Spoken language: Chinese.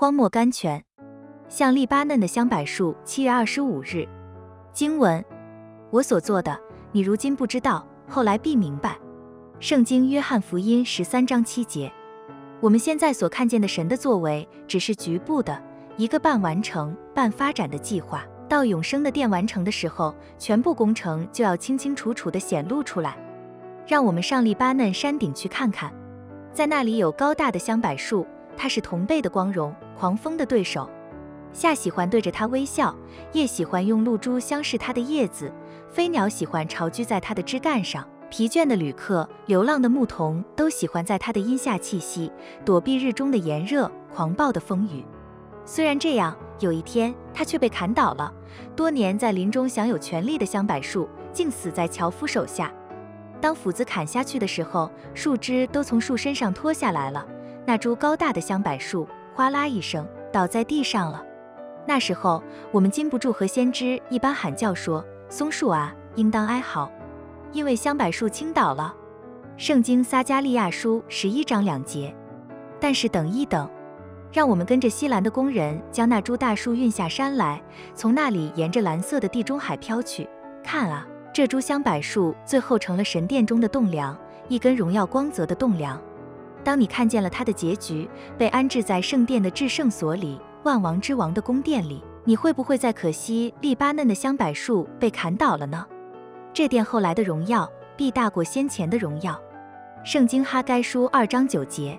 荒漠甘泉，像黎巴嫩的香柏树。七月二十五日，经文：我所做的，你如今不知道，后来必明白。圣经约翰福音十三章七节。我们现在所看见的神的作为，只是局部的一个半完成、半发展的计划。到永生的殿完成的时候，全部工程就要清清楚楚地显露出来。让我们上黎巴嫩山顶去看看，在那里有高大的香柏树，它是同辈的光荣，狂风的对手。夏喜欢对着它微笑，夜喜欢用露珠相视它的叶子，飞鸟喜欢巢居在它的枝干上，疲倦的旅客、流浪的牧童都喜欢在它的荫下栖息，躲避日中的炎热、狂暴的风雨。虽然这样，有一天它却被砍倒了。多年在林中享有权力的香柏树，竟死在樵夫手下。当斧子砍下去的时候，树枝都从树身上脱下来了。那株高大的香柏树哗啦一声倒在地上了。那时候，我们禁不住和先知一般喊叫说：“松树啊，应当哀嚎，因为香柏树倾倒了。”圣经撒加利亚书十一章两节。但是等一等，让我们跟着西兰的工人将那株大树运下山来，从那里沿着蓝色的地中海飘去。看啊！这株香柏树最后成了神殿中的栋梁，一根荣耀光泽的栋梁。当你看见了他的结局，被安置在圣殿的至圣所里，万王之王的宫殿里，你会不会在可惜黎巴嫩的香柏树被砍倒了呢？这殿后来的荣耀必大过先前的荣耀。圣经哈该书二章九节。